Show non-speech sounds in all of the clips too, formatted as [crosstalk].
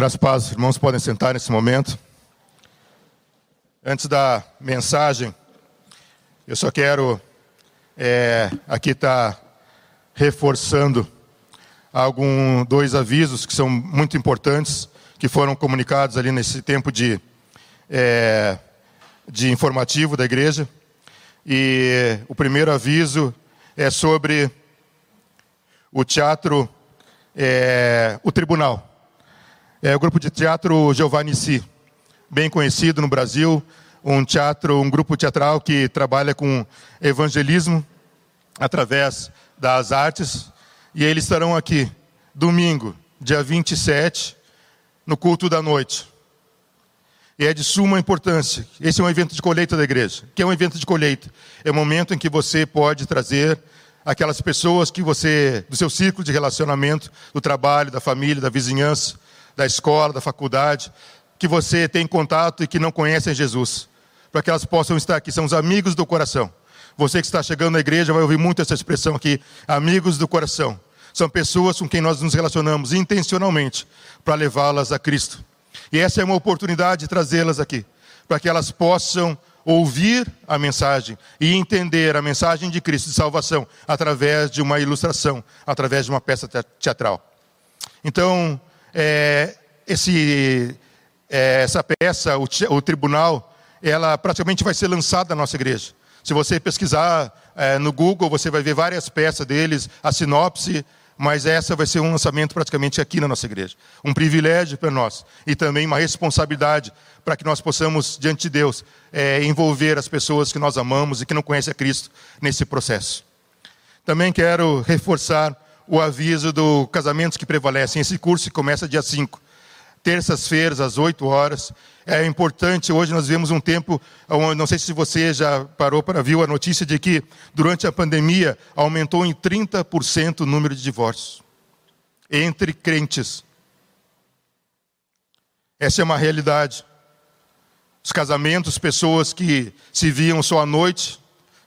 Graças a irmãos podem sentar nesse momento. Antes da mensagem, eu só quero é, aqui estar tá reforçando algum dois avisos que são muito importantes que foram comunicados ali nesse tempo de é, de informativo da igreja. E o primeiro aviso é sobre o teatro, é, o tribunal. É o grupo de teatro Giovanni Si, bem conhecido no Brasil, um teatro, um grupo teatral que trabalha com evangelismo através das artes, e eles estarão aqui domingo, dia 27, no culto da noite. E é de suma importância. Esse é um evento de colheita da igreja. que é um evento de colheita? É o momento em que você pode trazer aquelas pessoas que você, do seu círculo de relacionamento, do trabalho, da família, da vizinhança, da escola, da faculdade, que você tem contato e que não conhecem Jesus, para que elas possam estar aqui. São os amigos do coração. Você que está chegando na igreja vai ouvir muito essa expressão aqui, amigos do coração. São pessoas com quem nós nos relacionamos intencionalmente para levá-las a Cristo. E essa é uma oportunidade de trazê-las aqui, para que elas possam ouvir a mensagem e entender a mensagem de Cristo de salvação através de uma ilustração, através de uma peça teatral. Então, é, esse, é, essa peça, o, o, tribunal, ela praticamente vai ser lançada na nossa igreja. Se você pesquisar é, no Google, você vai ver várias peças deles, a sinopse, mas essa vai ser um lançamento praticamente aqui na nossa igreja. Um privilégio para nós e também uma responsabilidade para que nós possamos, diante de Deus, é, envolver as pessoas que nós amamos e que não conhecem a Cristo nesse processo. Também quero reforçar o aviso do Casamentos que Prevalecem. Esse curso começa dia 5, terças-feiras, às 8 horas. É importante, hoje nós vemos um tempo, não sei se você já parou para ver a notícia de que durante a pandemia aumentou em 30% o número de divórcios entre crentes. Essa é uma realidade. Os casamentos, pessoas que se viam só à noite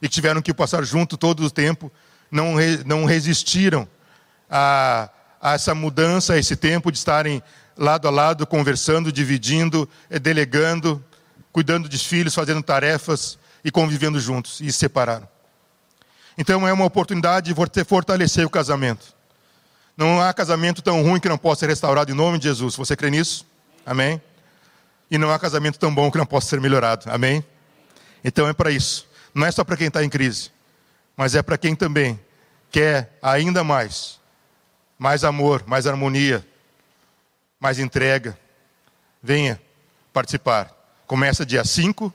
e tiveram que passar junto todo o tempo, não, não resistiram a, a essa mudança, a esse tempo de estarem lado a lado, conversando, dividindo, eh, delegando, cuidando de filhos, fazendo tarefas e convivendo juntos, e se separaram. Então é uma oportunidade de fortalecer o casamento. Não há casamento tão ruim que não possa ser restaurado em nome de Jesus. Você crê nisso? Amém? E não há casamento tão bom que não possa ser melhorado. Amém? Então é para isso. Não é só para quem está em crise, mas é para quem também quer ainda mais mais amor, mais harmonia, mais entrega. Venha participar. Começa dia 5,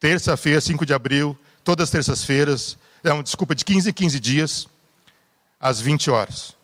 terça-feira, 5 de abril, todas as terças-feiras, não, desculpa, de 15 em 15 dias, às 20 horas.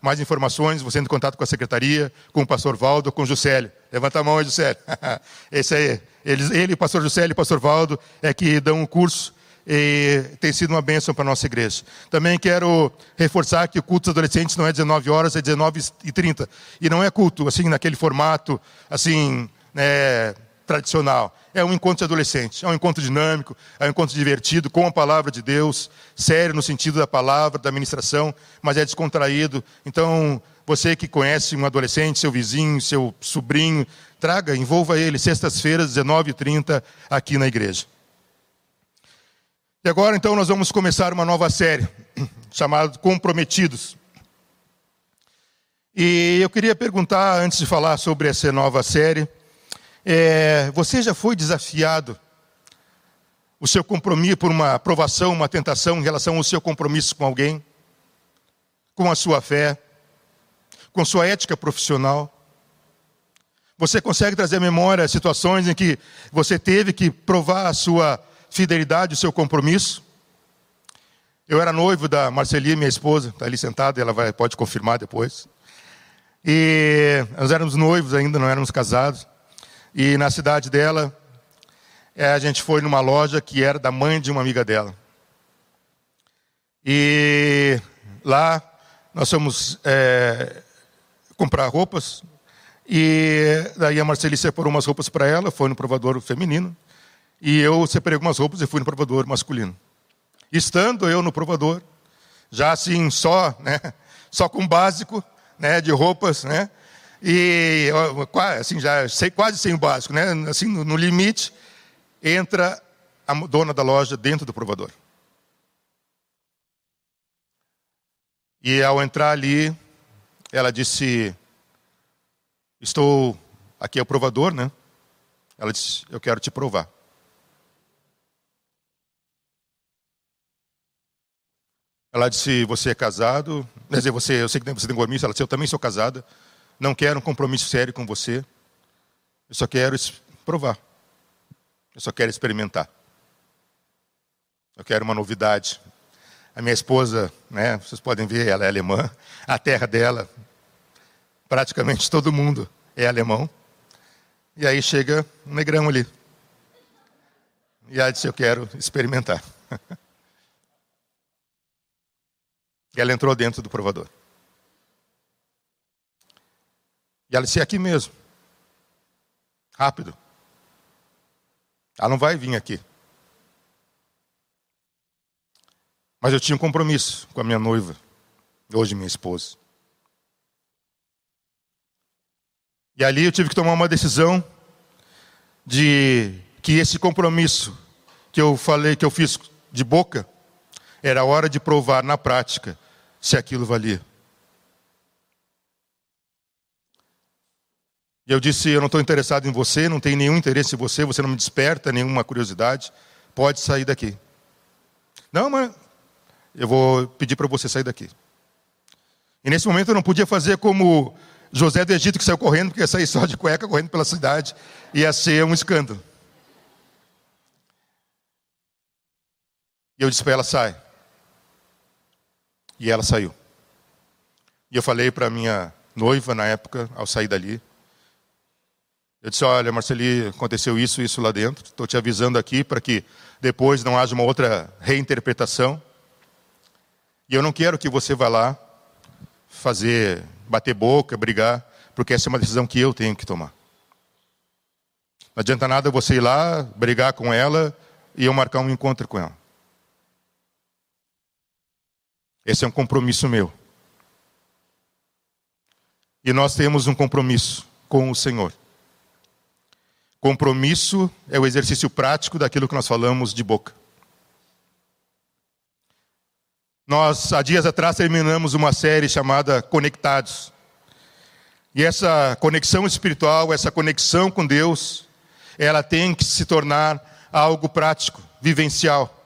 Mais informações, você entra em contato com a secretaria, com o pastor Valdo, com o Juscelio. Levanta a mão aí, Juscelio. [laughs] Esse aí. Ele, ele, o pastor Juscelio e o pastor Valdo, é que dão um curso e tem sido uma bênção para a nossa igreja. Também quero reforçar que o culto dos adolescentes não é 19 horas, é 19 e 30. E não é culto, assim, naquele formato, assim, né, tradicional. É um encontro de adolescente, é um encontro dinâmico, é um encontro divertido, com a palavra de Deus, sério no sentido da palavra, da ministração, mas é descontraído. Então, você que conhece um adolescente, seu vizinho, seu sobrinho, traga, envolva ele, sextas-feiras, 19h30, aqui na igreja. E agora então nós vamos começar uma nova série [clears throat] chamada Comprometidos. E eu queria perguntar, antes de falar sobre essa nova série, é, você já foi desafiado o seu compromisso por uma aprovação, uma tentação em relação ao seu compromisso com alguém, com a sua fé, com sua ética profissional? Você consegue trazer à memória situações em que você teve que provar a sua fidelidade, o seu compromisso. Eu era noivo da Marcelia, minha esposa, está ali sentada, ela vai, pode confirmar depois. E nós éramos noivos ainda, não éramos casados. E na cidade dela, é, a gente foi numa loja que era da mãe de uma amiga dela. E lá nós fomos é, comprar roupas. E daí a Marcelia separou umas roupas para ela, foi no provador feminino. E eu separei algumas roupas e fui no provador masculino. Estando eu no provador, já assim, só, né, só com básico, né, de roupas, né, E assim, já sei, quase sem o básico, né? Assim, no, no limite, entra a dona da loja dentro do provador. E ao entrar ali, ela disse: Estou. Aqui é o provador, né? Ela disse: Eu quero te provar. Ela disse: Você é casado? Quer dizer, você, eu sei que você tem compromisso. Ela disse: Eu também sou casada. Não quero um compromisso sério com você. Eu só quero provar. Eu só quero experimentar. Eu quero uma novidade. A minha esposa, né, vocês podem ver, ela é alemã. A terra dela, praticamente todo mundo é alemão. E aí chega um negrão ali. E ela disse: Eu quero experimentar. [laughs] E ela entrou dentro do provador. E ela disse: é aqui mesmo. Rápido. Ela não vai vir aqui. Mas eu tinha um compromisso com a minha noiva, hoje minha esposa. E ali eu tive que tomar uma decisão de que esse compromisso que eu falei, que eu fiz de boca, era hora de provar na prática se aquilo valia. E eu disse: Eu não estou interessado em você, não tenho nenhum interesse em você, você não me desperta nenhuma curiosidade, pode sair daqui. Não, mas eu vou pedir para você sair daqui. E nesse momento eu não podia fazer como José do Egito que saiu correndo, porque ia sair só de cueca correndo pela cidade, ia ser um escândalo. E eu disse para ela: sai. E ela saiu. E eu falei para minha noiva na época, ao sair dali, eu disse: Olha, Marceli, aconteceu isso, isso lá dentro. Estou te avisando aqui para que depois não haja uma outra reinterpretação. E eu não quero que você vá lá fazer, bater boca, brigar, porque essa é uma decisão que eu tenho que tomar. Não adianta nada você ir lá, brigar com ela e eu marcar um encontro com ela. Esse é um compromisso meu. E nós temos um compromisso com o Senhor. Compromisso é o exercício prático daquilo que nós falamos de boca. Nós, há dias atrás, terminamos uma série chamada Conectados. E essa conexão espiritual, essa conexão com Deus, ela tem que se tornar algo prático, vivencial.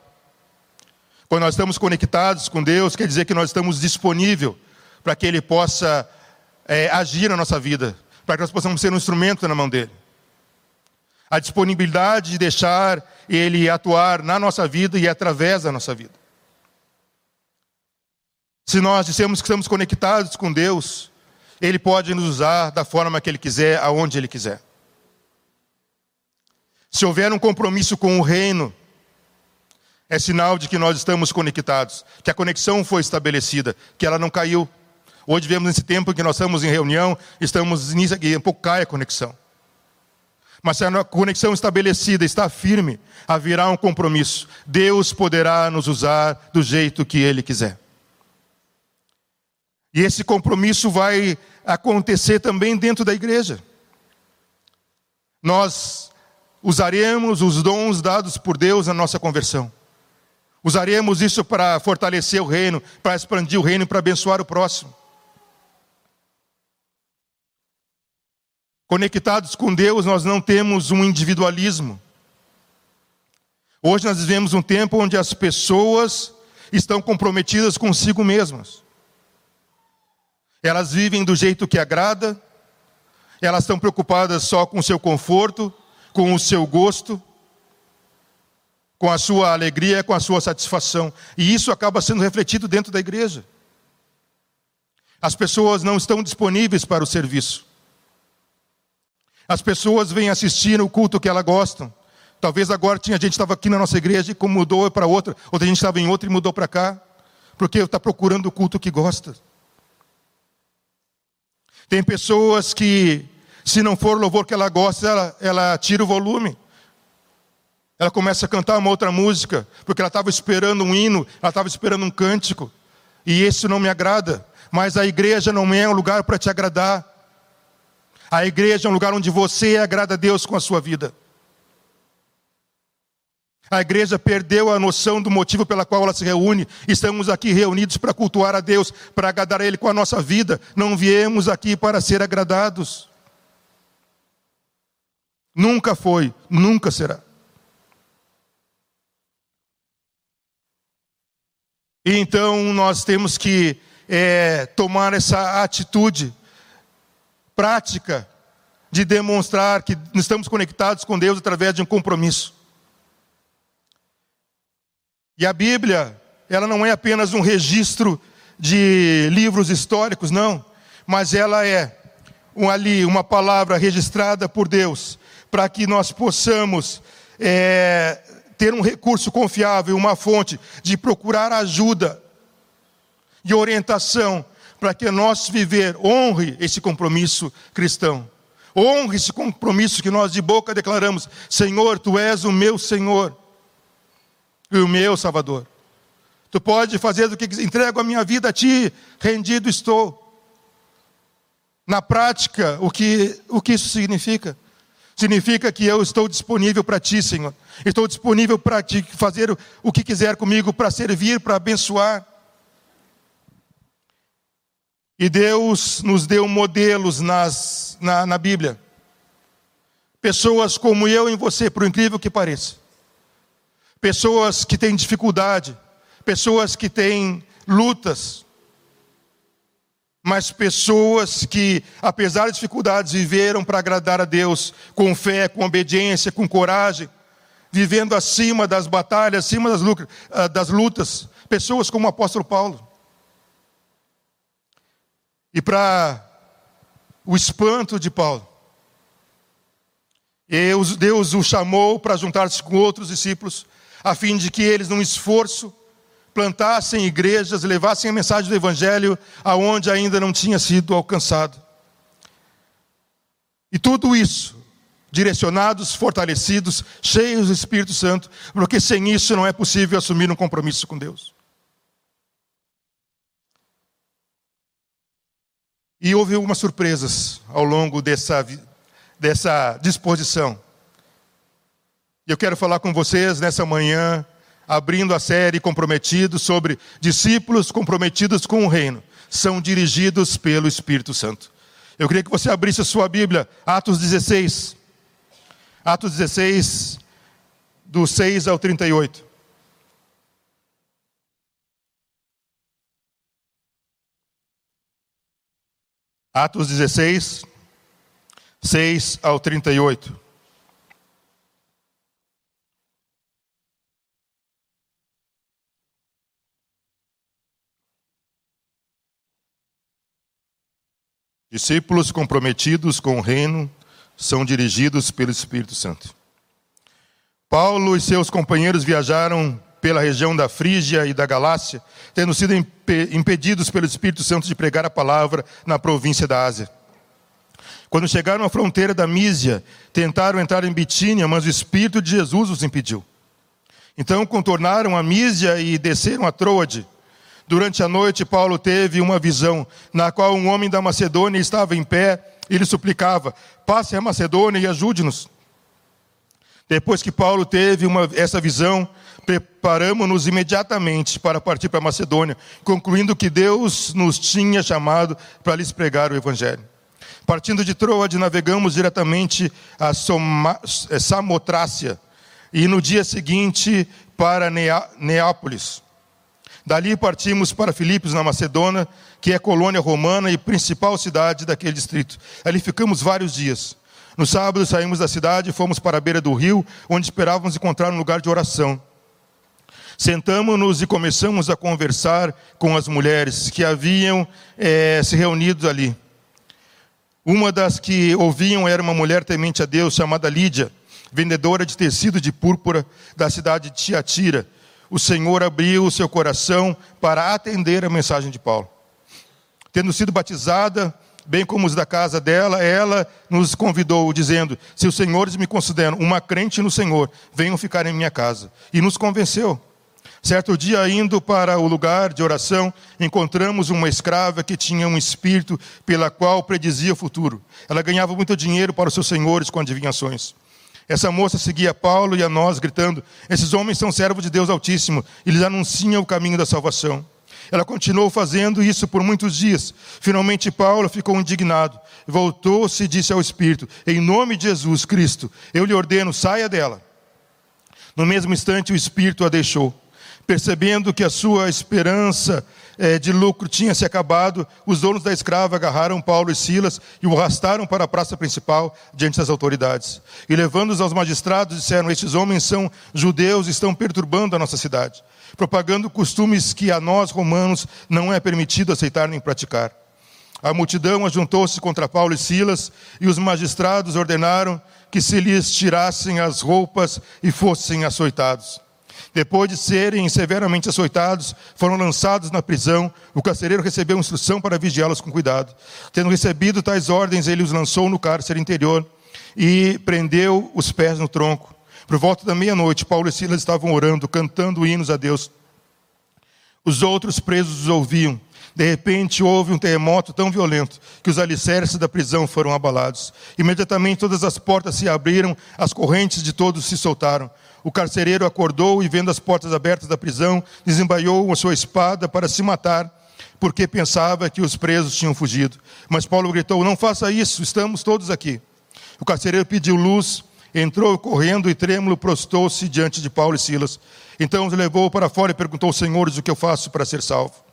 Quando nós estamos conectados com Deus, quer dizer que nós estamos disponíveis para que Ele possa é, agir na nossa vida, para que nós possamos ser um instrumento na mão dEle. A disponibilidade de deixar Ele atuar na nossa vida e através da nossa vida. Se nós dissemos que estamos conectados com Deus, Ele pode nos usar da forma que Ele quiser, aonde Ele quiser. Se houver um compromisso com o reino, é sinal de que nós estamos conectados, que a conexão foi estabelecida, que ela não caiu. Hoje vemos nesse tempo em que nós estamos em reunião, estamos nisso aqui, um pouco cai a conexão. Mas se a conexão estabelecida está firme, haverá um compromisso. Deus poderá nos usar do jeito que Ele quiser. E esse compromisso vai acontecer também dentro da igreja. Nós usaremos os dons dados por Deus na nossa conversão. Usaremos isso para fortalecer o reino, para expandir o reino, para abençoar o próximo. Conectados com Deus, nós não temos um individualismo. Hoje nós vivemos um tempo onde as pessoas estão comprometidas consigo mesmas. Elas vivem do jeito que agrada, elas estão preocupadas só com o seu conforto, com o seu gosto com a sua alegria, com a sua satisfação. E isso acaba sendo refletido dentro da igreja. As pessoas não estão disponíveis para o serviço. As pessoas vêm assistir o culto que elas gostam. Talvez agora tinha gente estava aqui na nossa igreja e como mudou para outra, outra gente estava em outra e mudou para cá, porque está procurando o culto que gosta. Tem pessoas que, se não for o louvor que ela gosta, ela, ela tira o volume. Ela começa a cantar uma outra música, porque ela estava esperando um hino, ela estava esperando um cântico. E esse não me agrada. Mas a igreja não é um lugar para te agradar. A igreja é um lugar onde você agrada a Deus com a sua vida. A igreja perdeu a noção do motivo pela qual ela se reúne. Estamos aqui reunidos para cultuar a Deus, para agradar a Ele com a nossa vida. Não viemos aqui para ser agradados. Nunca foi, nunca será. E então nós temos que é, tomar essa atitude prática de demonstrar que estamos conectados com Deus através de um compromisso. E a Bíblia, ela não é apenas um registro de livros históricos, não, mas ela é ali uma palavra registrada por Deus para que nós possamos é, ter um recurso confiável, uma fonte de procurar ajuda e orientação para que nosso viver honre esse compromisso cristão. Honre esse compromisso que nós de boca declaramos: Senhor, tu és o meu Senhor e o meu Salvador. Tu pode fazer do que entrego a minha vida a ti, rendido estou. Na prática, o que, o que isso significa? Significa que eu estou disponível para ti, Senhor. Estou disponível para te fazer o que quiser comigo, para servir, para abençoar. E Deus nos deu modelos nas, na, na Bíblia. Pessoas como eu e você, por incrível que pareça pessoas que têm dificuldade, pessoas que têm lutas, mas pessoas que, apesar das dificuldades, viveram para agradar a Deus com fé, com obediência, com coragem, vivendo acima das batalhas, acima das lutas, ah, lutas pessoas como o apóstolo Paulo. E para o espanto de Paulo, Deus o chamou para juntar-se com outros discípulos a fim de que eles, num esforço, plantassem igrejas, levassem a mensagem do Evangelho aonde ainda não tinha sido alcançado. E tudo isso, direcionados, fortalecidos, cheios do Espírito Santo, porque sem isso não é possível assumir um compromisso com Deus. E houve algumas surpresas ao longo dessa, dessa disposição. Eu quero falar com vocês nessa manhã, abrindo a série Comprometidos sobre discípulos comprometidos com o reino, são dirigidos pelo Espírito Santo. Eu queria que você abrisse a sua Bíblia, Atos 16. Atos 16, do 6 ao 38. Atos 16, 6 ao 38. Discípulos comprometidos com o reino são dirigidos pelo Espírito Santo. Paulo e seus companheiros viajaram pela região da Frígia e da Galácia, tendo sido impedidos pelo Espírito Santo de pregar a palavra na província da Ásia. Quando chegaram à fronteira da Mísia, tentaram entrar em Bitínia, mas o Espírito de Jesus os impediu. Então contornaram a Mísia e desceram a Troade. Durante a noite, Paulo teve uma visão, na qual um homem da Macedônia estava em pé e lhe suplicava: passe a Macedônia e ajude-nos. Depois que Paulo teve uma, essa visão, preparamos-nos imediatamente para partir para a Macedônia, concluindo que Deus nos tinha chamado para lhes pregar o Evangelho. Partindo de Troade, navegamos diretamente a Soma, eh, Samotrácia e no dia seguinte para Neápolis. Dali partimos para Filipos, na Macedônia, que é colônia romana e principal cidade daquele distrito. Ali ficamos vários dias. No sábado saímos da cidade e fomos para a beira do rio, onde esperávamos encontrar um lugar de oração. Sentamos-nos e começamos a conversar com as mulheres que haviam é, se reunido ali. Uma das que ouviam era uma mulher temente a Deus, chamada Lídia, vendedora de tecido de púrpura da cidade de Tiatira o Senhor abriu o seu coração para atender a mensagem de Paulo. Tendo sido batizada, bem como os da casa dela, ela nos convidou, dizendo: Se os senhores me consideram uma crente no Senhor, venham ficar em minha casa. E nos convenceu. Certo dia, indo para o lugar de oração, encontramos uma escrava que tinha um espírito pela qual predizia o futuro. Ela ganhava muito dinheiro para os seus senhores com adivinhações. Essa moça seguia Paulo e a nós, gritando: Esses homens são servos de Deus Altíssimo, e lhes anunciam o caminho da salvação. Ela continuou fazendo isso por muitos dias. Finalmente, Paulo ficou indignado. Voltou-se e disse ao Espírito: Em nome de Jesus Cristo, eu lhe ordeno, saia dela. No mesmo instante, o Espírito a deixou. Percebendo que a sua esperança de lucro tinha se acabado, os donos da escrava agarraram Paulo e Silas e o arrastaram para a praça principal diante das autoridades. E levando-os aos magistrados, disseram: Estes homens são judeus e estão perturbando a nossa cidade, propagando costumes que a nós, romanos, não é permitido aceitar nem praticar. A multidão ajuntou-se contra Paulo e Silas, e os magistrados ordenaram que se lhes tirassem as roupas e fossem açoitados. Depois de serem severamente açoitados, foram lançados na prisão. O carcereiro recebeu instrução para vigiá-los com cuidado. Tendo recebido tais ordens, ele os lançou no cárcere interior e prendeu os pés no tronco. Por volta da meia-noite, Paulo e Silas estavam orando, cantando hinos a Deus. Os outros presos os ouviam. De repente houve um terremoto tão violento que os alicerces da prisão foram abalados. Imediatamente todas as portas se abriram, as correntes de todos se soltaram. O carcereiro acordou e, vendo as portas abertas da prisão, desembaiou a sua espada para se matar, porque pensava que os presos tinham fugido. Mas Paulo gritou: Não faça isso, estamos todos aqui. O carcereiro pediu luz, entrou correndo e trêmulo prostou-se diante de Paulo e Silas. Então os levou para fora e perguntou senhores o que eu faço para ser salvo.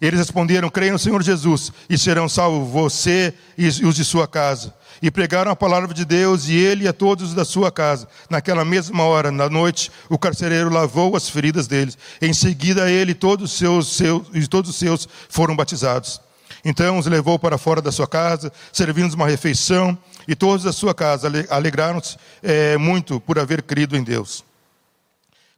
Eles responderam: Creia no Senhor Jesus e serão salvos você e os de sua casa e pregaram a palavra de Deus, e ele e a todos da sua casa. Naquela mesma hora, na noite, o carcereiro lavou as feridas deles. Em seguida, ele e todos os seus, seus, todos os seus foram batizados. Então os levou para fora da sua casa, servindo-nos uma refeição, e todos da sua casa alegraram-se é, muito por haver crido em Deus.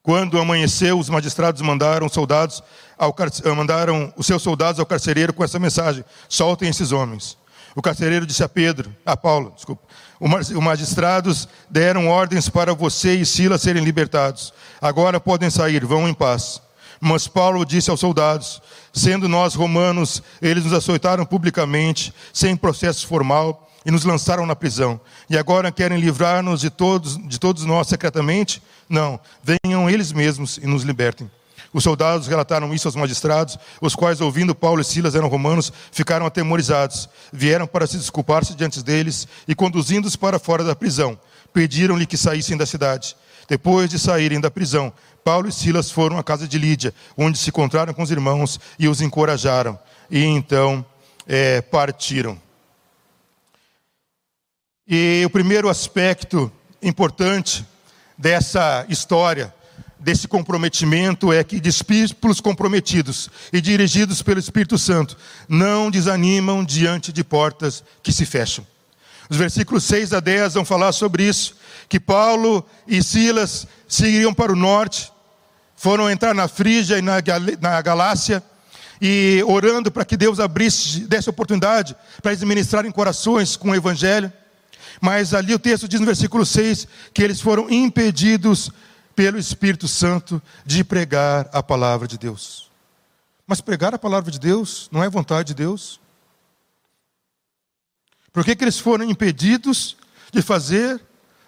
Quando amanheceu, os magistrados mandaram soldados ao, mandaram os seus soldados ao carcereiro com essa mensagem: soltem esses homens. O carcereiro disse a Pedro, a Paulo, desculpa, os magistrados deram ordens para você e Silas serem libertados. Agora podem sair, vão em paz. Mas Paulo disse aos soldados: sendo nós romanos, eles nos açoitaram publicamente, sem processo formal, e nos lançaram na prisão. E agora querem livrar-nos de todos, de todos nós secretamente? Não, venham eles mesmos e nos libertem. Os soldados relataram isso aos magistrados, os quais, ouvindo Paulo e Silas eram romanos, ficaram atemorizados. Vieram para se desculpar-se diante deles e, conduzindo-os para fora da prisão, pediram-lhe que saíssem da cidade. Depois de saírem da prisão, Paulo e Silas foram à casa de Lídia, onde se encontraram com os irmãos e os encorajaram. E então é, partiram. E o primeiro aspecto importante dessa história desse comprometimento é que discípulos comprometidos e dirigidos pelo Espírito Santo não desanimam diante de portas que se fecham. Os versículos 6 a 10 vão falar sobre isso, que Paulo e Silas seguiriam para o norte, foram entrar na Frígia e na, na Galácia, e orando para que Deus abrisse, desse oportunidade para eles ministrarem corações com o Evangelho. Mas ali o texto diz no versículo 6 que eles foram impedidos pelo Espírito Santo de pregar a palavra de Deus. Mas pregar a palavra de Deus não é vontade de Deus? Por que, que eles foram impedidos de fazer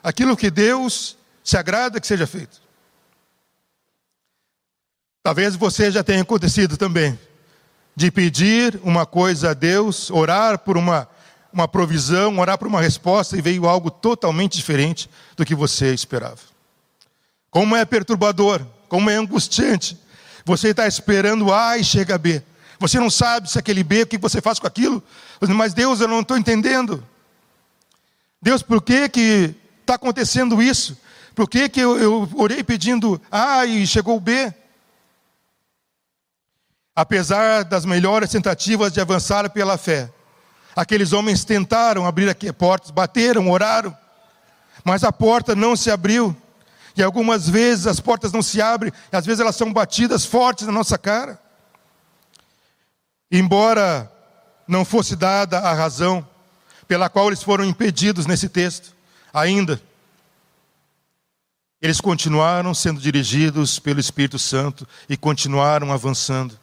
aquilo que Deus se agrada que seja feito? Talvez você já tenha acontecido também, de pedir uma coisa a Deus, orar por uma, uma provisão, orar por uma resposta e veio algo totalmente diferente do que você esperava. Como é perturbador, como é angustiante. Você está esperando A e chega B. Você não sabe se aquele B, o que você faz com aquilo. Mas Deus, eu não estou entendendo. Deus, por que que está acontecendo isso? Por que, que eu, eu orei pedindo A e chegou B? Apesar das melhores tentativas de avançar pela fé, aqueles homens tentaram abrir aqui portas, bateram, oraram, mas a porta não se abriu. E algumas vezes as portas não se abrem, e às vezes elas são batidas fortes na nossa cara. Embora não fosse dada a razão pela qual eles foram impedidos nesse texto, ainda. Eles continuaram sendo dirigidos pelo Espírito Santo e continuaram avançando.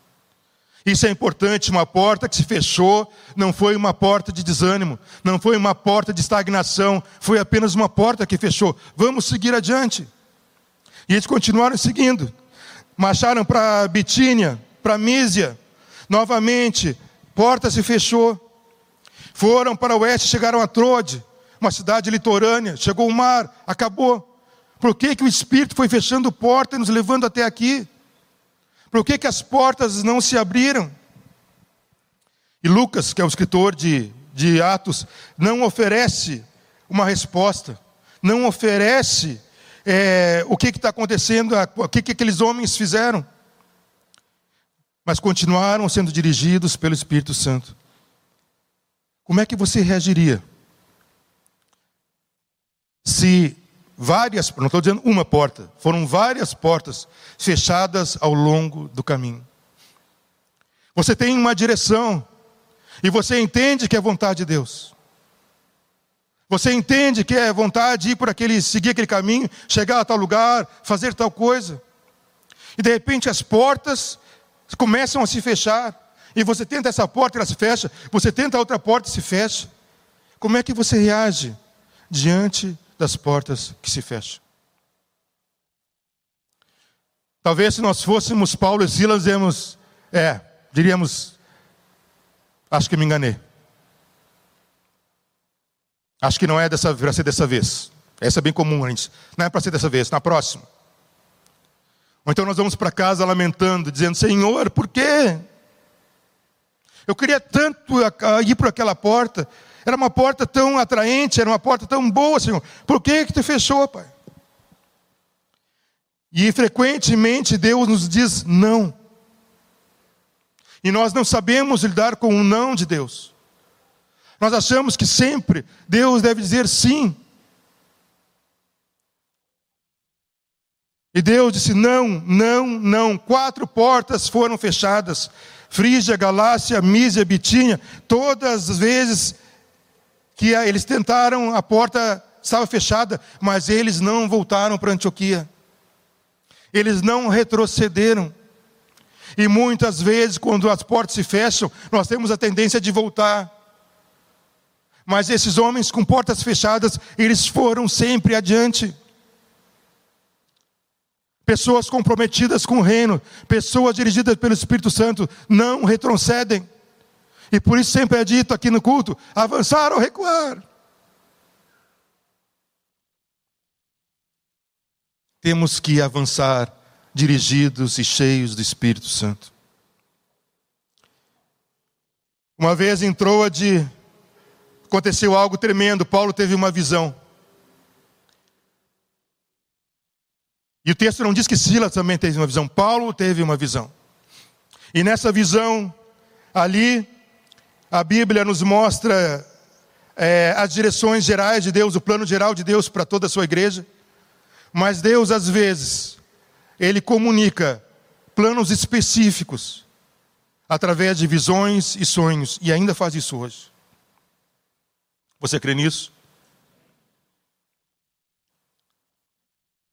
Isso é importante, uma porta que se fechou não foi uma porta de desânimo, não foi uma porta de estagnação, foi apenas uma porta que fechou. Vamos seguir adiante. E eles continuaram seguindo. Marcharam para Bitínia, para Mísia. Novamente, porta se fechou. Foram para o oeste, chegaram a Trode, uma cidade litorânea. Chegou o mar, acabou. Por que, que o Espírito foi fechando porta e nos levando até aqui? Por que, que as portas não se abriram? E Lucas, que é o escritor de, de Atos, não oferece uma resposta, não oferece é, o que está acontecendo, o que, que aqueles homens fizeram, mas continuaram sendo dirigidos pelo Espírito Santo. Como é que você reagiria se várias, não estou dizendo uma porta, foram várias portas fechadas ao longo do caminho. Você tem uma direção e você entende que é vontade de Deus. Você entende que é vontade de ir por aquele, seguir aquele caminho, chegar a tal lugar, fazer tal coisa. E de repente as portas começam a se fechar. E você tenta essa porta, ela se fecha. Você tenta outra porta e se fecha. Como é que você reage diante das portas que se fecham. Talvez se nós fôssemos Paulo e Silas, diríamos, é, diríamos, acho que me enganei. Acho que não é dessa, para ser dessa vez. Essa é bem comum, a gente. Não é para ser dessa vez, na próxima. Ou então nós vamos para casa lamentando, dizendo: Senhor, por quê? Eu queria tanto ir por aquela porta, era uma porta tão atraente, era uma porta tão boa, Senhor. Por que que tu fechou, Pai? E frequentemente Deus nos diz não. E nós não sabemos lidar com o não de Deus. Nós achamos que sempre Deus deve dizer sim. E Deus disse: não, não, não. Quatro portas foram fechadas: Frígia, Galácia, Mísia, Bitínia. Todas as vezes que eles tentaram, a porta estava fechada, mas eles não voltaram para Antioquia. Eles não retrocederam. E muitas vezes, quando as portas se fecham, nós temos a tendência de voltar. Mas esses homens com portas fechadas, eles foram sempre adiante. Pessoas comprometidas com o reino, pessoas dirigidas pelo Espírito Santo, não retrocedem. E por isso sempre é dito aqui no culto: avançar ou recuar. Temos que avançar dirigidos e cheios do Espírito Santo. Uma vez em Troade, aconteceu algo tremendo. Paulo teve uma visão. E o texto não diz que Silas também teve uma visão. Paulo teve uma visão. E nessa visão, ali, a Bíblia nos mostra é, as direções gerais de Deus, o plano geral de Deus para toda a sua igreja. Mas Deus, às vezes, Ele comunica planos específicos através de visões e sonhos, e ainda faz isso hoje. Você crê nisso?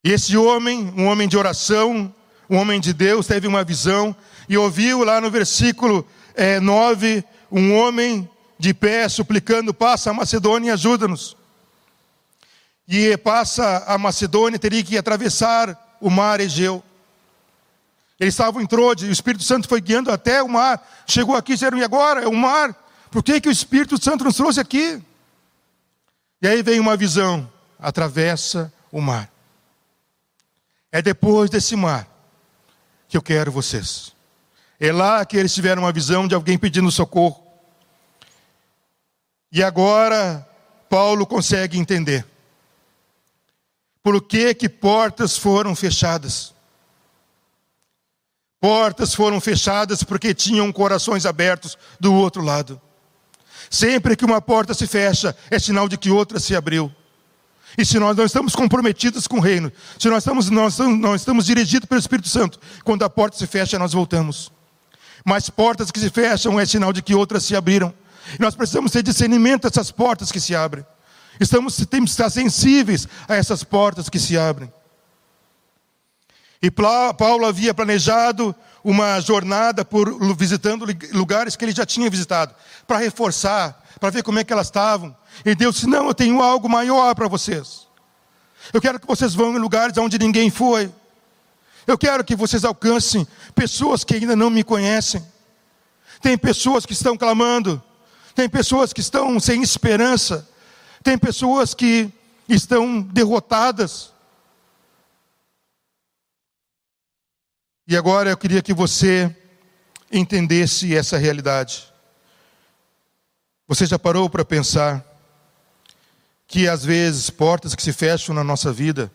E esse homem, um homem de oração, um homem de Deus, teve uma visão e ouviu lá no versículo é, 9 um homem de pé suplicando: passa a Macedônia e ajuda-nos. E passa a Macedônia, teria que atravessar o mar Egeu. Eles estavam em Trode, o Espírito Santo foi guiando até o mar. Chegou aqui e disseram: e agora? É o mar. Por que, que o Espírito Santo nos trouxe aqui? E aí vem uma visão: atravessa o mar. É depois desse mar que eu quero vocês. É lá que eles tiveram uma visão de alguém pedindo socorro. E agora Paulo consegue entender por que que portas foram fechadas. Portas foram fechadas porque tinham corações abertos do outro lado. Sempre que uma porta se fecha, é sinal de que outra se abriu. E se nós não estamos comprometidos com o reino, se nós estamos, nós nós estamos dirigidos pelo Espírito Santo, quando a porta se fecha, nós voltamos. Mas portas que se fecham é sinal de que outras se abriram. E nós precisamos ter discernimento dessas portas que se abrem. Estamos, temos que estar sensíveis a essas portas que se abrem. E Paulo havia planejado uma jornada por visitando lugares que ele já tinha visitado, para reforçar, para ver como é que elas estavam. E Deus disse: Não, eu tenho algo maior para vocês. Eu quero que vocês vão em lugares onde ninguém foi. Eu quero que vocês alcancem pessoas que ainda não me conhecem. Tem pessoas que estão clamando, tem pessoas que estão sem esperança, tem pessoas que estão derrotadas. E agora eu queria que você entendesse essa realidade. Você já parou para pensar que às vezes portas que se fecham na nossa vida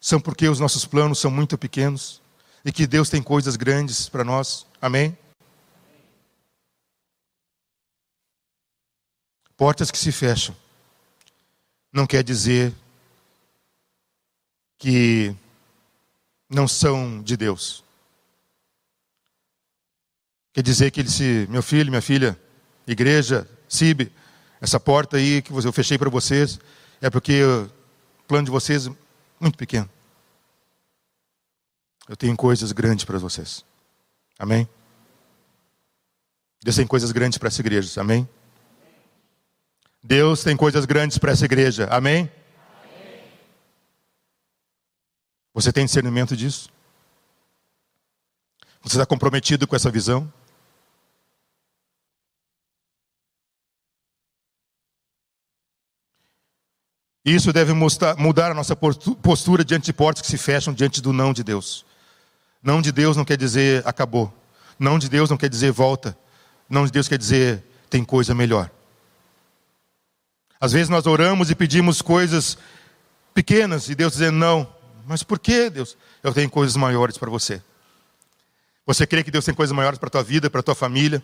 são porque os nossos planos são muito pequenos e que Deus tem coisas grandes para nós? Amém? Portas que se fecham não quer dizer que não são de Deus. Quer dizer que ele se, meu filho, minha filha, igreja, CIB, essa porta aí que eu fechei para vocês, é porque o plano de vocês é muito pequeno. Eu tenho coisas grandes para vocês. Amém? Deus tem coisas grandes para essa igreja. Amém? Deus tem coisas grandes para essa igreja. Amém? Amém? Você tem discernimento disso? Você está comprometido com essa visão? Isso deve mudar a nossa postura diante de portas que se fecham diante do não de Deus. Não de Deus não quer dizer acabou. Não de Deus não quer dizer volta. Não de Deus quer dizer tem coisa melhor. Às vezes nós oramos e pedimos coisas pequenas e Deus dizendo não. Mas por que, Deus? Eu tenho coisas maiores para você. Você crê que Deus tem coisas maiores para a tua vida, para a tua família?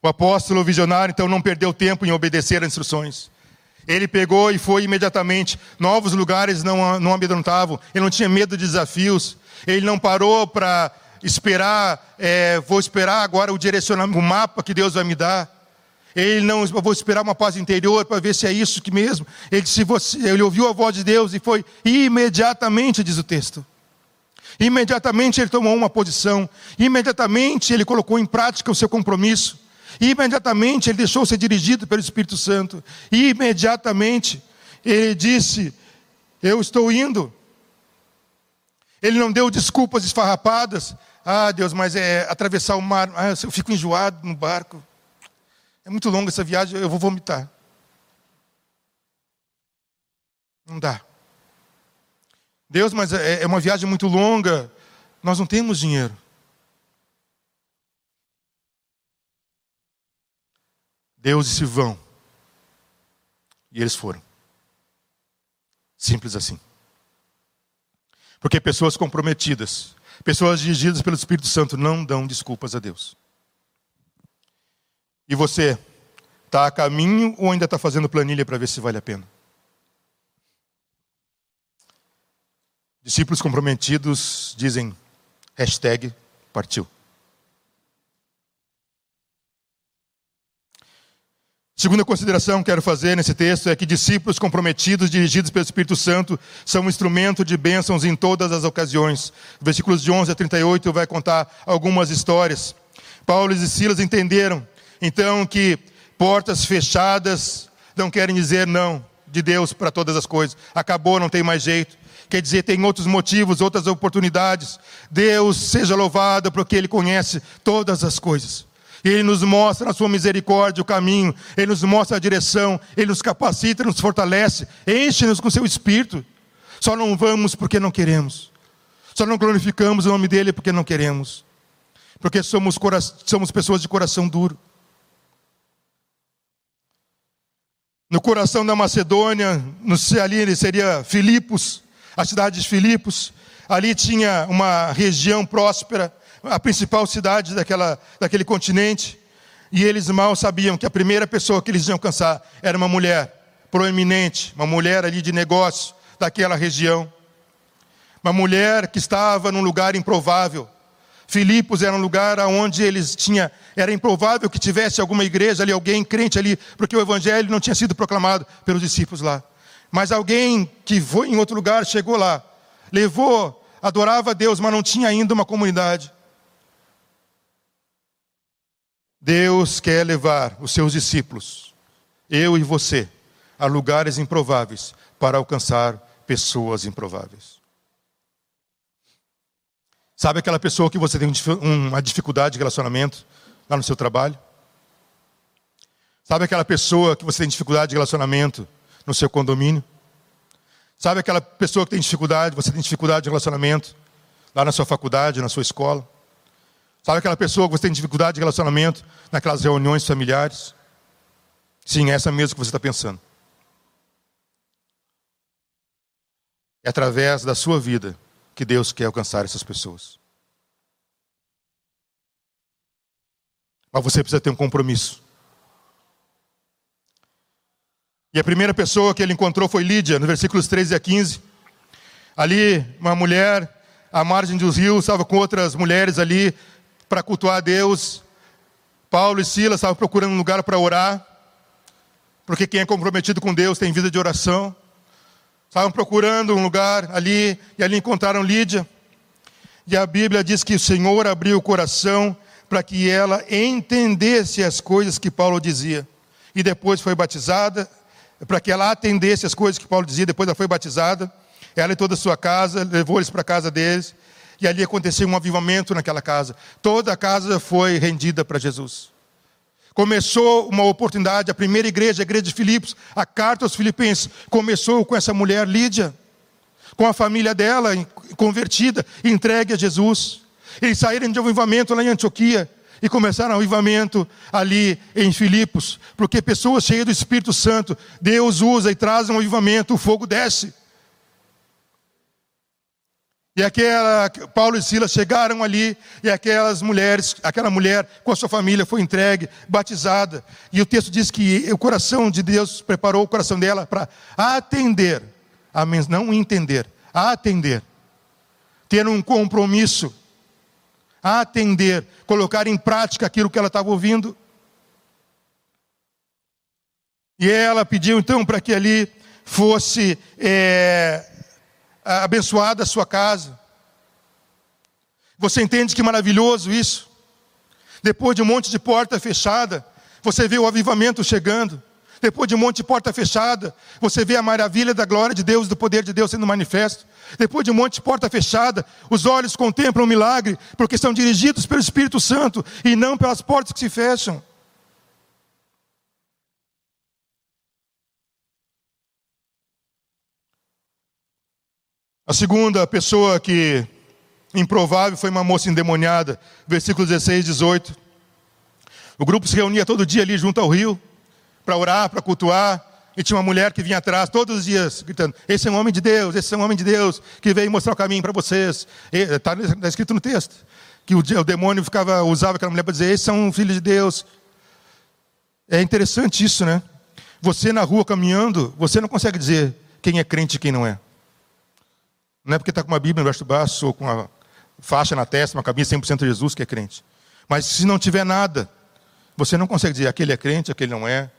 O apóstolo visionário então não perdeu tempo em obedecer às instruções. Ele pegou e foi imediatamente. Novos lugares não, não amedrontavam. Ele não tinha medo de desafios. Ele não parou para esperar, é, vou esperar agora o direcionamento, o mapa que Deus vai me dar. Ele não, vou esperar uma paz interior para ver se é isso que mesmo. Ele, se você, ele ouviu a voz de Deus e foi imediatamente, diz o texto. Imediatamente ele tomou uma posição. Imediatamente ele colocou em prática o seu compromisso. Imediatamente ele deixou ser dirigido pelo Espírito Santo. Imediatamente ele disse: Eu estou indo. Ele não deu desculpas esfarrapadas. Ah, Deus, mas é atravessar o mar. Ah, eu fico enjoado no barco. É muito longa essa viagem, eu vou vomitar. Não dá. Deus, mas é, é uma viagem muito longa. Nós não temos dinheiro. Deus disse: vão. E eles foram. Simples assim. Porque pessoas comprometidas, pessoas dirigidas pelo Espírito Santo, não dão desculpas a Deus. E você, está a caminho ou ainda está fazendo planilha para ver se vale a pena? Discípulos comprometidos dizem hashtag partiu. Segunda consideração que quero fazer nesse texto é que discípulos comprometidos, dirigidos pelo Espírito Santo, são um instrumento de bênçãos em todas as ocasiões. Versículos de 11 a 38 vai contar algumas histórias. Paulo e Silas entenderam então que portas fechadas não querem dizer não de Deus para todas as coisas. Acabou, não tem mais jeito. Quer dizer, tem outros motivos, outras oportunidades. Deus seja louvado porque Ele conhece todas as coisas. Ele nos mostra na sua misericórdia o caminho, Ele nos mostra a direção, Ele nos capacita, nos fortalece, enche-nos com seu espírito. Só não vamos porque não queremos. Só não glorificamos o nome dEle porque não queremos. Porque somos, somos pessoas de coração duro. no coração da Macedônia, no, ali seria Filipos, a cidade de Filipos. Ali tinha uma região próspera, a principal cidade daquela, daquele continente. E eles mal sabiam que a primeira pessoa que eles iam alcançar era uma mulher proeminente, uma mulher ali de negócio daquela região. Uma mulher que estava num lugar improvável, Filipos era um lugar onde eles tinham, era improvável que tivesse alguma igreja ali, alguém crente ali, porque o evangelho não tinha sido proclamado pelos discípulos lá. Mas alguém que foi em outro lugar chegou lá levou, adorava a Deus, mas não tinha ainda uma comunidade. Deus quer levar os seus discípulos, eu e você, a lugares improváveis para alcançar pessoas improváveis. Sabe aquela pessoa que você tem uma dificuldade de relacionamento lá no seu trabalho? Sabe aquela pessoa que você tem dificuldade de relacionamento no seu condomínio? Sabe aquela pessoa que tem dificuldade, você tem dificuldade de relacionamento lá na sua faculdade, na sua escola? Sabe aquela pessoa que você tem dificuldade de relacionamento naquelas reuniões familiares? Sim, é essa mesmo que você está pensando. É através da sua vida que Deus quer alcançar essas pessoas. Mas você precisa ter um compromisso. E a primeira pessoa que ele encontrou foi Lídia, no versículos 13 a 15. Ali, uma mulher à margem dos rios, estava com outras mulheres ali para cultuar a Deus. Paulo e Silas estavam procurando um lugar para orar, porque quem é comprometido com Deus tem vida de oração. Estavam procurando um lugar ali, e ali encontraram Lídia. E a Bíblia diz que o Senhor abriu o coração para que ela entendesse as coisas que Paulo dizia. E depois foi batizada, para que ela atendesse as coisas que Paulo dizia, depois ela foi batizada, ela e toda a sua casa, levou eles para a casa deles, e ali aconteceu um avivamento naquela casa. Toda a casa foi rendida para Jesus. Começou uma oportunidade, a primeira igreja, a igreja de Filipos, a carta aos filipenses, começou com essa mulher Lídia, com a família dela convertida, entregue a Jesus. Eles saíram de avivamento lá em Antioquia, e começaram o avivamento ali em Filipos, porque pessoas cheias do Espírito Santo, Deus usa e traz um avivamento, o fogo desce. E aquela, Paulo e Silas chegaram ali, e aquelas mulheres, aquela mulher com a sua família foi entregue, batizada. E o texto diz que o coração de Deus preparou o coração dela para atender, não entender, atender, ter um compromisso atender, colocar em prática aquilo que ela estava ouvindo. E ela pediu então para que ali fosse é, abençoada a sua casa. Você entende que maravilhoso isso? Depois de um monte de porta fechada, você vê o avivamento chegando. Depois de um monte de porta fechada, você vê a maravilha da glória de Deus, do poder de Deus sendo manifesto. Depois de um monte de porta fechada, os olhos contemplam o milagre, porque são dirigidos pelo Espírito Santo e não pelas portas que se fecham. A segunda pessoa que improvável foi uma moça endemoniada, versículos 16 e 18. O grupo se reunia todo dia ali junto ao rio para orar, para cultuar. E tinha uma mulher que vinha atrás todos os dias, gritando: Esse é um homem de Deus, esse é um homem de Deus, que veio mostrar o caminho para vocês. Está tá escrito no texto. Que o, o demônio ficava, usava aquela mulher para dizer: Esse é um filho de Deus. É interessante isso, né? Você na rua caminhando, você não consegue dizer quem é crente e quem não é. Não é porque está com uma Bíblia embaixo do braço ou com uma faixa na testa, uma camisa 100% de Jesus que é crente. Mas se não tiver nada, você não consegue dizer aquele é crente, aquele não é.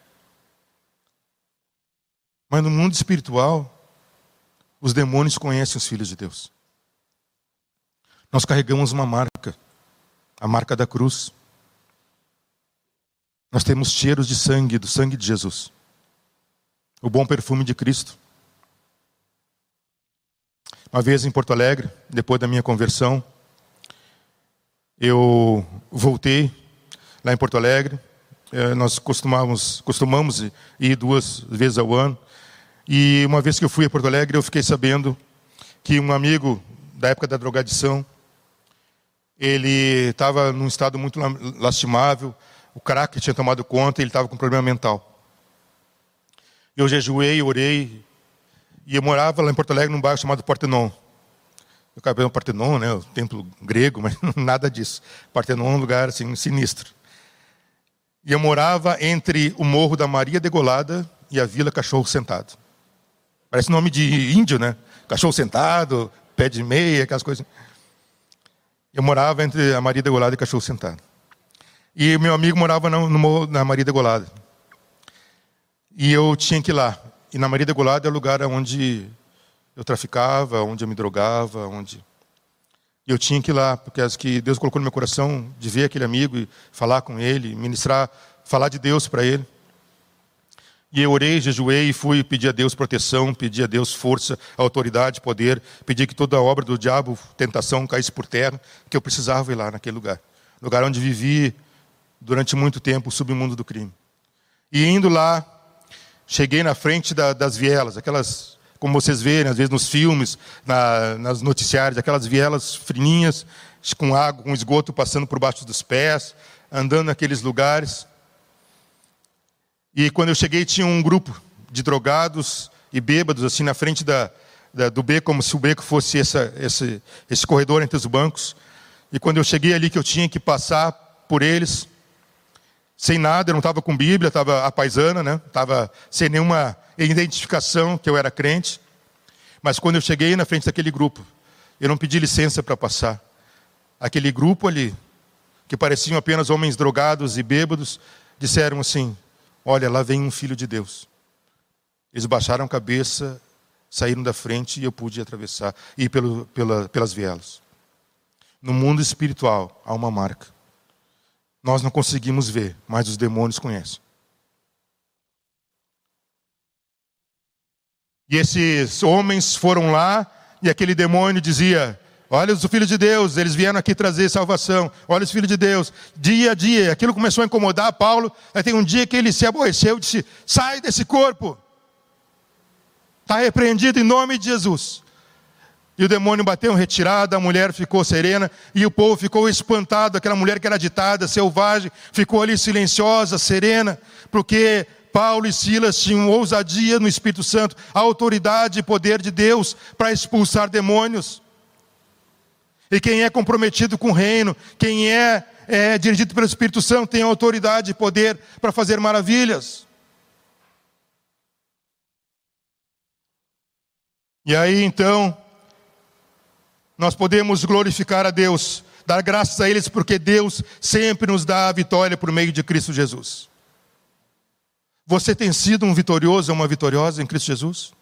Mas no mundo espiritual, os demônios conhecem os filhos de Deus. Nós carregamos uma marca, a marca da cruz. Nós temos cheiros de sangue, do sangue de Jesus. O bom perfume de Cristo. Uma vez em Porto Alegre, depois da minha conversão, eu voltei lá em Porto Alegre. Eh, nós costumamos, costumamos ir duas vezes ao ano. E uma vez que eu fui a Porto Alegre, eu fiquei sabendo que um amigo da época da drogadição, ele estava num estado muito lastimável, o crack tinha tomado conta ele estava com problema mental. Eu jejuei, orei, e eu morava lá em Porto Alegre, num bairro chamado Partenon. Eu acabei no Partenon, né, o templo grego, [laughs] mas nada disso. Partenon é um lugar assim, sinistro. E eu morava entre o Morro da Maria Degolada e a Vila Cachorro Sentado. Parece nome de índio, né? Cachorro sentado, pé de meia, aquelas coisas. Eu morava entre a Maria Degolada e Cachorro Sentado. E meu amigo morava no, na Maria Degolada. E eu tinha que ir lá. E na Maria Degolada é o lugar onde eu traficava, onde eu me drogava, onde. E eu tinha que ir lá, porque acho que Deus colocou no meu coração de ver aquele amigo e falar com ele, ministrar, falar de Deus para ele. E eu orei, jejuei e fui pedir a Deus proteção, pedir a Deus força, autoridade, poder, pedir que toda a obra do diabo, tentação, caísse por terra, que eu precisava ir lá naquele lugar. Lugar onde vivi durante muito tempo o submundo do crime. E indo lá, cheguei na frente da, das vielas, aquelas, como vocês verem, às vezes nos filmes, na, nas noticiários, aquelas vielas fininhas, com água, com esgoto passando por baixo dos pés, andando naqueles lugares. E quando eu cheguei, tinha um grupo de drogados e bêbados, assim, na frente da, da, do beco, como se o beco fosse essa, esse, esse corredor entre os bancos. E quando eu cheguei ali, que eu tinha que passar por eles, sem nada, eu não estava com Bíblia, estava a paisana, né? Estava sem nenhuma identificação que eu era crente. Mas quando eu cheguei na frente daquele grupo, eu não pedi licença para passar. Aquele grupo ali, que pareciam apenas homens drogados e bêbados, disseram assim: Olha, lá vem um filho de Deus. Eles baixaram a cabeça, saíram da frente e eu pude atravessar ir pelo, pela, pelas vielas. No mundo espiritual há uma marca. Nós não conseguimos ver, mas os demônios conhecem. E esses homens foram lá e aquele demônio dizia: Olha os filhos de Deus, eles vieram aqui trazer salvação. Olha os filhos de Deus. Dia a dia, aquilo começou a incomodar Paulo. Aí tem um dia que ele se aborreceu e disse: Sai desse corpo. Está repreendido em nome de Jesus. E o demônio bateu em retirada, a mulher ficou serena e o povo ficou espantado. Aquela mulher que era agitada, selvagem, ficou ali silenciosa, serena, porque Paulo e Silas tinham ousadia no Espírito Santo, a autoridade e poder de Deus para expulsar demônios. E quem é comprometido com o reino, quem é, é dirigido pelo Espírito Santo, tem autoridade e poder para fazer maravilhas. E aí então, nós podemos glorificar a Deus, dar graças a eles, porque Deus sempre nos dá a vitória por meio de Cristo Jesus. Você tem sido um vitorioso ou uma vitoriosa em Cristo Jesus?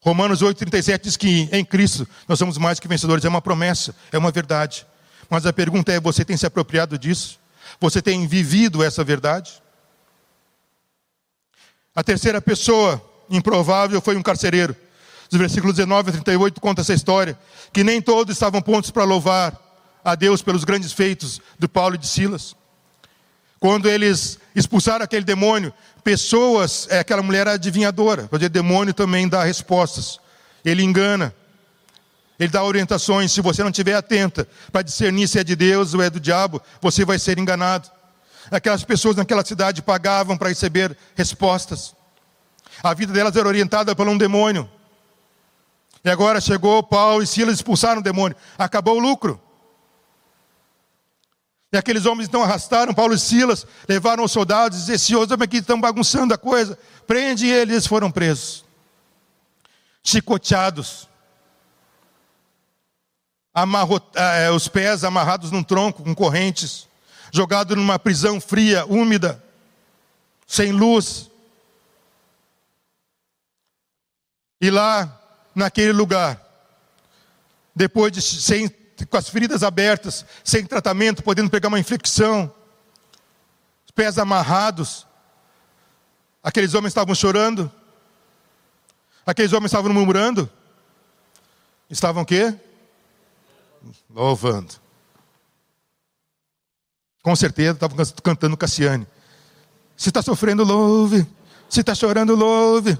Romanos 8,37 diz que em Cristo nós somos mais que vencedores. É uma promessa, é uma verdade. Mas a pergunta é: você tem se apropriado disso? Você tem vivido essa verdade? A terceira pessoa improvável foi um carcereiro. Os versículos 19 a 38 conta essa história, que nem todos estavam prontos para louvar a Deus pelos grandes feitos de Paulo e de Silas. Quando eles expulsaram aquele demônio, pessoas, é, aquela mulher adivinhadora, porque demônio também dá respostas. Ele engana. Ele dá orientações. Se você não estiver atenta para discernir se é de Deus ou é do diabo, você vai ser enganado. Aquelas pessoas naquela cidade pagavam para receber respostas. A vida delas era orientada por um demônio. E agora chegou Paulo e Silas expulsaram o demônio. Acabou o lucro. E aqueles homens então arrastaram Paulo e Silas, levaram os soldados e disseram: Esses homens aqui estão bagunçando a coisa. Prende eles, eles foram presos. Chicoteados. Amarrot... Eh, os pés amarrados num tronco com correntes. Jogado numa prisão fria, úmida, sem luz. E lá, naquele lugar, depois de sem com as feridas abertas, sem tratamento, podendo pegar uma infecção, os pés amarrados. Aqueles homens estavam chorando. Aqueles homens estavam murmurando. Estavam o quê? Louvando. Com certeza estavam cantando Cassiane. Se está sofrendo, louve. Se está chorando, louve.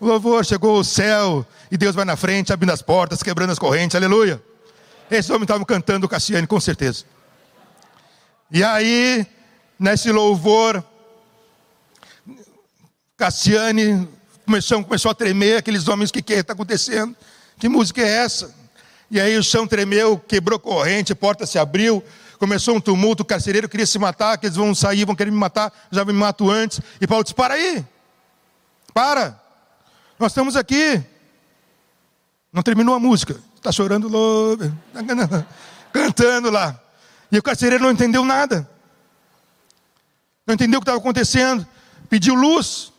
O louvor chegou ao céu e Deus vai na frente, abrindo as portas, quebrando as correntes. Aleluia. Esses homens estavam cantando Cassiane, com certeza. E aí, nesse louvor, Cassiane começou, começou a tremer, aqueles homens, o que está acontecendo? Que música é essa? E aí o chão tremeu, quebrou corrente, porta se abriu, começou um tumulto, o carcereiro queria se matar, que eles vão sair, vão querer me matar, já me mato antes. E Paulo disse: Para aí, para, nós estamos aqui. Não terminou a música está chorando louco, cantando lá. E o carcereiro não entendeu nada. Não entendeu o que estava acontecendo. Pediu luz.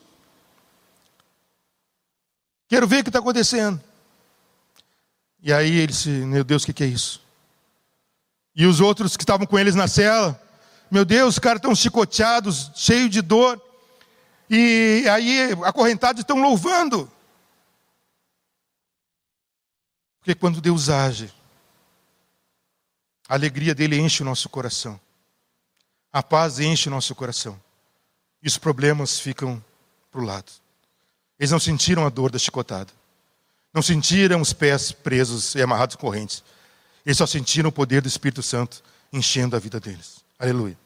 Quero ver o que está acontecendo. E aí ele disse: Meu Deus, o que, que é isso? E os outros que estavam com eles na cela, meu Deus, os caras estão chicoteados, cheios de dor. E aí, acorrentados, estão louvando. Porque quando Deus age, a alegria dele enche o nosso coração. A paz enche o nosso coração. E os problemas ficam para o lado. Eles não sentiram a dor da chicotada. Não sentiram os pés presos e amarrados correntes. Eles só sentiram o poder do Espírito Santo enchendo a vida deles. Aleluia.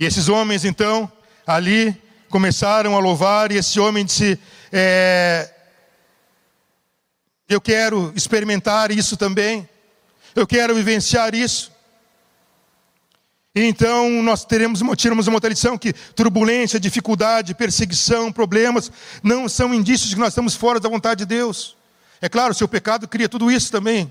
E esses homens, então, ali começaram a louvar, e esse homem disse: é, Eu quero experimentar isso também, eu quero vivenciar isso. E então nós teremos, tiramos uma outra lição que turbulência, dificuldade, perseguição, problemas não são indícios de que nós estamos fora da vontade de Deus. É claro, o seu pecado cria tudo isso também.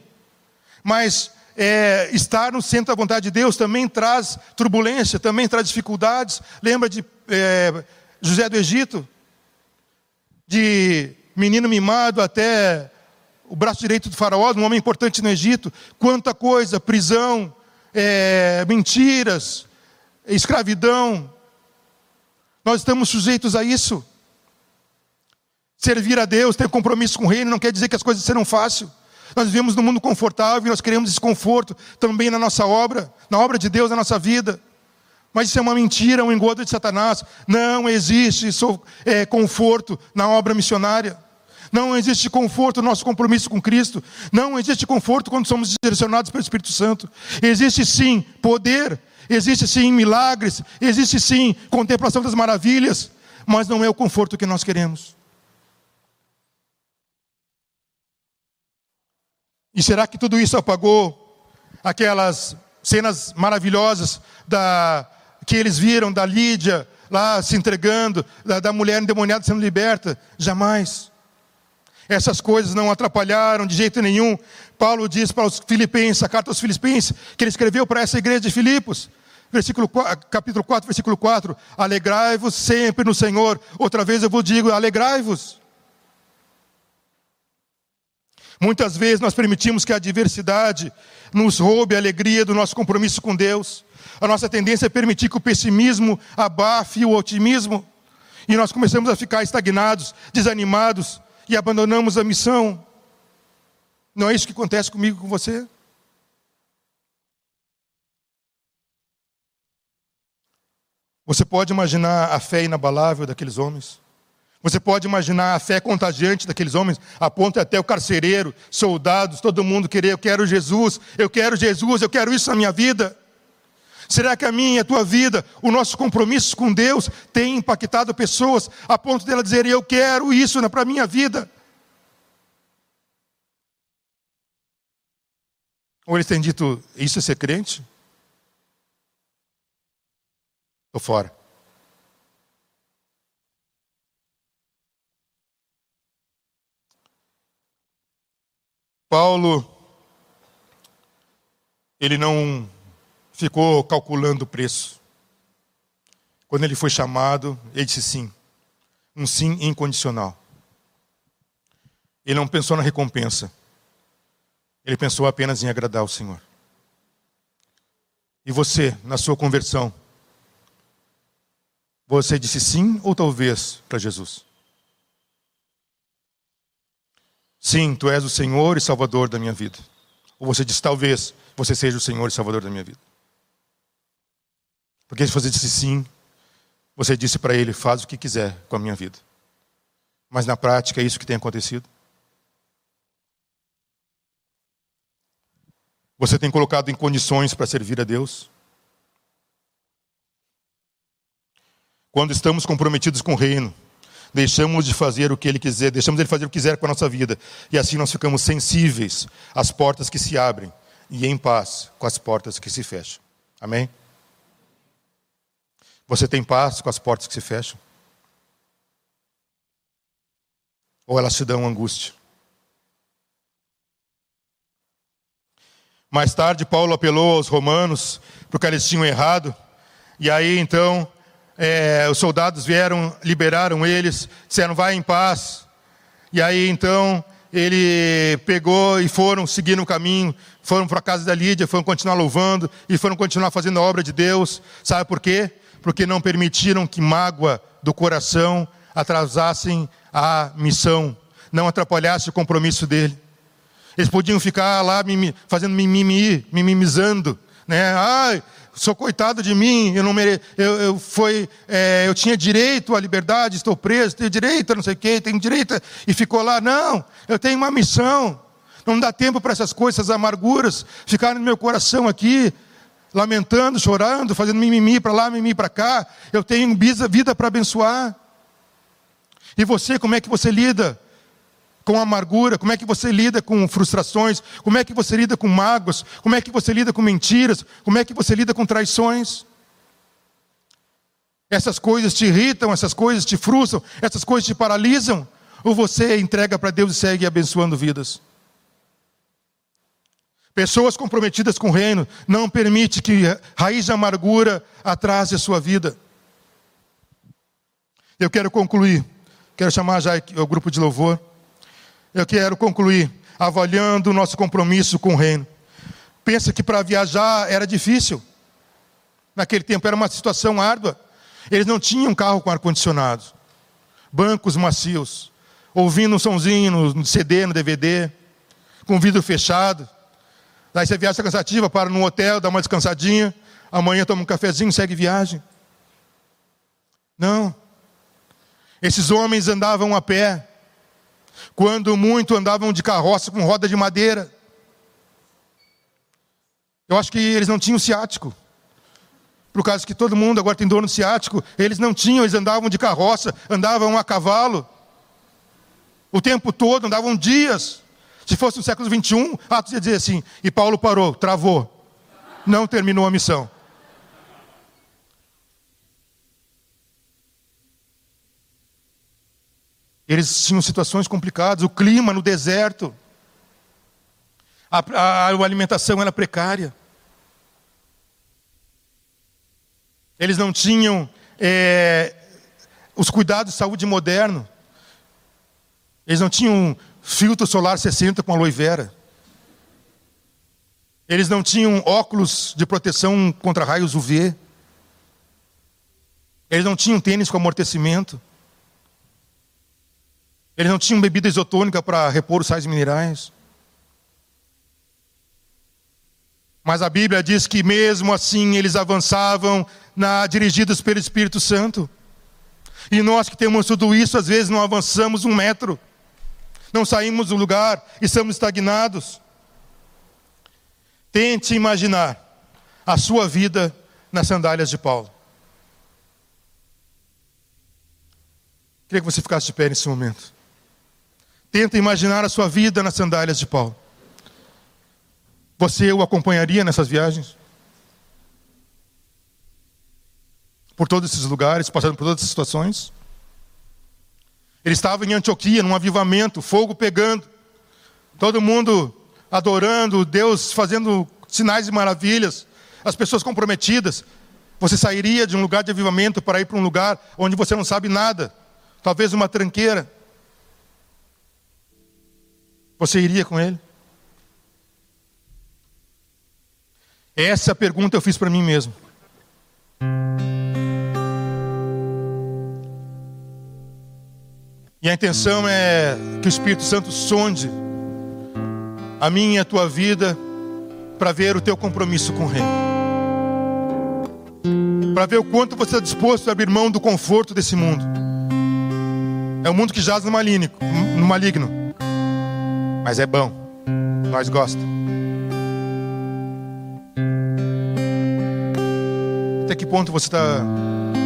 Mas é, estar no centro da vontade de Deus também traz turbulência, também traz dificuldades. Lembra de é, José do Egito? De menino mimado até o braço direito do faraó, um homem importante no Egito. Quanta coisa, prisão, é, mentiras, escravidão. Nós estamos sujeitos a isso. Servir a Deus, ter compromisso com o reino, não quer dizer que as coisas serão fáceis. Nós vivemos num mundo confortável e nós queremos esse conforto também na nossa obra, na obra de Deus, na nossa vida. Mas isso é uma mentira, um engodo de Satanás. Não existe é, conforto na obra missionária. Não existe conforto no nosso compromisso com Cristo. Não existe conforto quando somos direcionados pelo Espírito Santo. Existe sim poder, existe sim milagres, existe sim contemplação das maravilhas, mas não é o conforto que nós queremos. E será que tudo isso apagou aquelas cenas maravilhosas da, que eles viram da Lídia lá se entregando, da, da mulher endemoniada sendo liberta? Jamais. Essas coisas não atrapalharam de jeito nenhum. Paulo diz para os filipenses, a carta aos filipenses, que ele escreveu para essa igreja de Filipos, versículo, capítulo 4, versículo 4, alegrai-vos sempre no Senhor. Outra vez eu vos digo, alegrai-vos. Muitas vezes nós permitimos que a adversidade nos roube a alegria do nosso compromisso com Deus. A nossa tendência é permitir que o pessimismo abafe o otimismo. E nós começamos a ficar estagnados, desanimados e abandonamos a missão. Não é isso que acontece comigo com você? Você pode imaginar a fé inabalável daqueles homens? Você pode imaginar a fé contagiante daqueles homens, a ponto até o carcereiro, soldados, todo mundo querer, eu quero Jesus, eu quero Jesus, eu quero isso na minha vida. Será que a minha a tua vida, o nosso compromisso com Deus, tem impactado pessoas a ponto dela dizer, eu quero isso para a minha vida? Ou eles têm dito, isso é ser crente? Estou fora. Paulo, ele não ficou calculando o preço. Quando ele foi chamado, ele disse sim. Um sim incondicional. Ele não pensou na recompensa. Ele pensou apenas em agradar o Senhor. E você, na sua conversão, você disse sim ou talvez para Jesus? Sim, tu és o Senhor e Salvador da minha vida. Ou você diz, talvez você seja o Senhor e Salvador da minha vida. Porque se você disse sim, você disse para ele, faz o que quiser com a minha vida. Mas na prática é isso que tem acontecido. Você tem colocado em condições para servir a Deus? Quando estamos comprometidos com o reino, deixamos de fazer o que Ele quiser, deixamos Ele fazer o que quiser com a nossa vida. E assim nós ficamos sensíveis às portas que se abrem e em paz com as portas que se fecham. Amém? Você tem paz com as portas que se fecham? Ou elas te dão angústia? Mais tarde, Paulo apelou aos romanos porque eles tinham errado. E aí então é, os soldados vieram, liberaram eles, disseram, vai em paz. E aí então ele pegou e foram seguir o caminho, foram para a casa da Lídia, foram continuar louvando e foram continuar fazendo a obra de Deus. Sabe por quê? Porque não permitiram que mágoa do coração atrasassem a missão, não atrapalhasse o compromisso dele. Eles podiam ficar lá fazendo mimimi, mimimizando, né? Ai, sou coitado de mim, eu não mere... eu, eu, foi, é, eu tinha direito à liberdade, estou preso, tenho direito a não sei o quê, tenho direito, a... e ficou lá, não, eu tenho uma missão, não dá tempo para essas coisas, essas amarguras, ficarem no meu coração aqui, lamentando, chorando, fazendo mimimi para lá, mimimi para cá, eu tenho vida para abençoar. E você, como é que você lida com amargura? Como é que você lida com frustrações? Como é que você lida com mágoas? Como é que você lida com mentiras? Como é que você lida com traições? Essas coisas te irritam, essas coisas te frustram, essas coisas te paralisam? Ou você entrega para Deus e segue abençoando vidas? Pessoas comprometidas com o reino não permite que raiz de amargura atrase a sua vida. Eu quero concluir. Quero chamar já o grupo de louvor. Eu quero concluir avaliando o nosso compromisso com o reino. Pensa que para viajar era difícil. Naquele tempo era uma situação árdua. Eles não tinham carro com ar-condicionado, bancos macios, ouvindo um sonzinho no CD, no DVD, com vidro fechado. Daí você viaja cansativa, para no hotel, dá uma descansadinha, amanhã toma um cafezinho, segue viagem. Não. Esses homens andavam a pé, quando muito andavam de carroça com roda de madeira. Eu acho que eles não tinham ciático. Por causa que todo mundo agora tem dor no ciático, eles não tinham, eles andavam de carroça, andavam a cavalo. O tempo todo, andavam dias. Se fosse no século 21, Atos ia dizer assim, e Paulo parou, travou. Não terminou a missão. Eles tinham situações complicadas, o clima no deserto, a, a, a alimentação era precária. Eles não tinham é, os cuidados de saúde moderno. Eles não tinham filtro solar 60 com aloe vera. Eles não tinham óculos de proteção contra raios UV. Eles não tinham tênis com amortecimento. Eles não tinham bebida isotônica para repor os sais minerais. Mas a Bíblia diz que mesmo assim eles avançavam na, dirigidos pelo Espírito Santo. E nós que temos tudo isso, às vezes não avançamos um metro, não saímos do lugar e estamos estagnados. Tente imaginar a sua vida nas sandálias de Paulo. Queria que você ficasse de pé nesse momento. Tenta imaginar a sua vida nas sandálias de Paulo. Você o acompanharia nessas viagens? Por todos esses lugares, passando por todas essas situações? Ele estava em Antioquia, num avivamento, fogo pegando, todo mundo adorando, Deus fazendo sinais e maravilhas, as pessoas comprometidas. Você sairia de um lugar de avivamento para ir para um lugar onde você não sabe nada, talvez uma tranqueira. Você iria com ele? Essa pergunta eu fiz para mim mesmo. E a intenção é que o Espírito Santo sonde a minha e a tua vida para ver o teu compromisso com o reino. Para ver o quanto você está disposto a abrir mão do conforto desse mundo. É um mundo que jaz no maligno, no maligno mas é bom. Nós gostamos. Até que ponto você está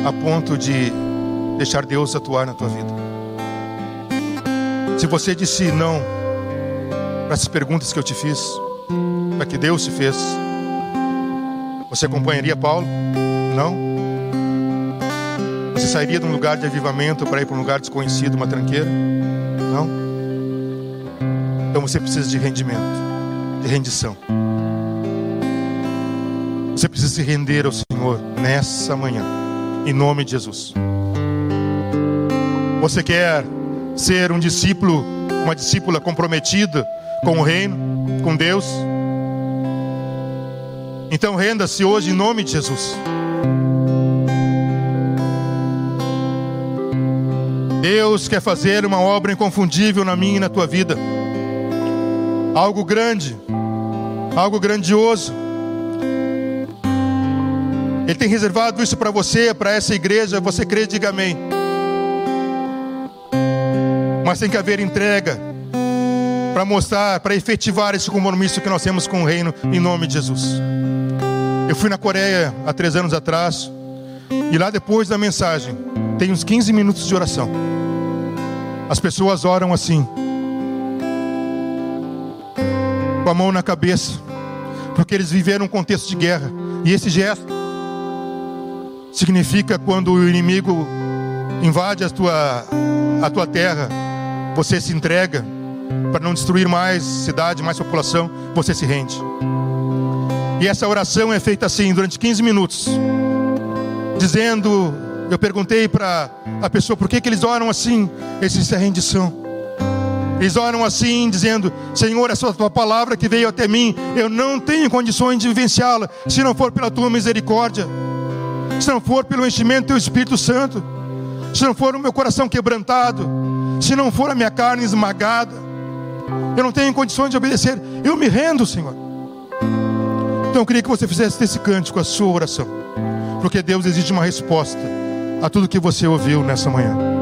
a ponto de deixar Deus atuar na tua vida? Se você disse não para essas perguntas que eu te fiz, para que Deus te fez, você acompanharia Paulo? Não? Você sairia de um lugar de avivamento para ir para um lugar desconhecido, uma tranqueira? Você precisa de rendimento, de rendição. Você precisa se render ao Senhor nessa manhã, em nome de Jesus. Você quer ser um discípulo uma discípula comprometida com o reino, com Deus. Então renda-se hoje em nome de Jesus. Deus quer fazer uma obra inconfundível na minha e na tua vida. Algo grande, algo grandioso. Ele tem reservado isso para você, para essa igreja. Você crê, diga amém. Mas tem que haver entrega para mostrar, para efetivar esse compromisso que nós temos com o reino, em nome de Jesus. Eu fui na Coreia há três anos atrás, e lá depois da mensagem, tem uns 15 minutos de oração. As pessoas oram assim, com a mão na cabeça, porque eles viveram um contexto de guerra. E esse gesto significa quando o inimigo invade a tua, a tua terra, você se entrega para não destruir mais cidade, mais população, você se rende. E essa oração é feita assim, durante 15 minutos, dizendo: Eu perguntei para a pessoa por que, que eles oram assim, existe a rendição. Eles oram assim, dizendo: Senhor, essa tua palavra que veio até mim, eu não tenho condições de vivenciá-la, se não for pela tua misericórdia, se não for pelo enchimento do teu Espírito Santo, se não for o meu coração quebrantado, se não for a minha carne esmagada, eu não tenho condições de obedecer, eu me rendo, Senhor. Então eu queria que você fizesse esse cântico, a sua oração, porque Deus exige uma resposta a tudo que você ouviu nessa manhã.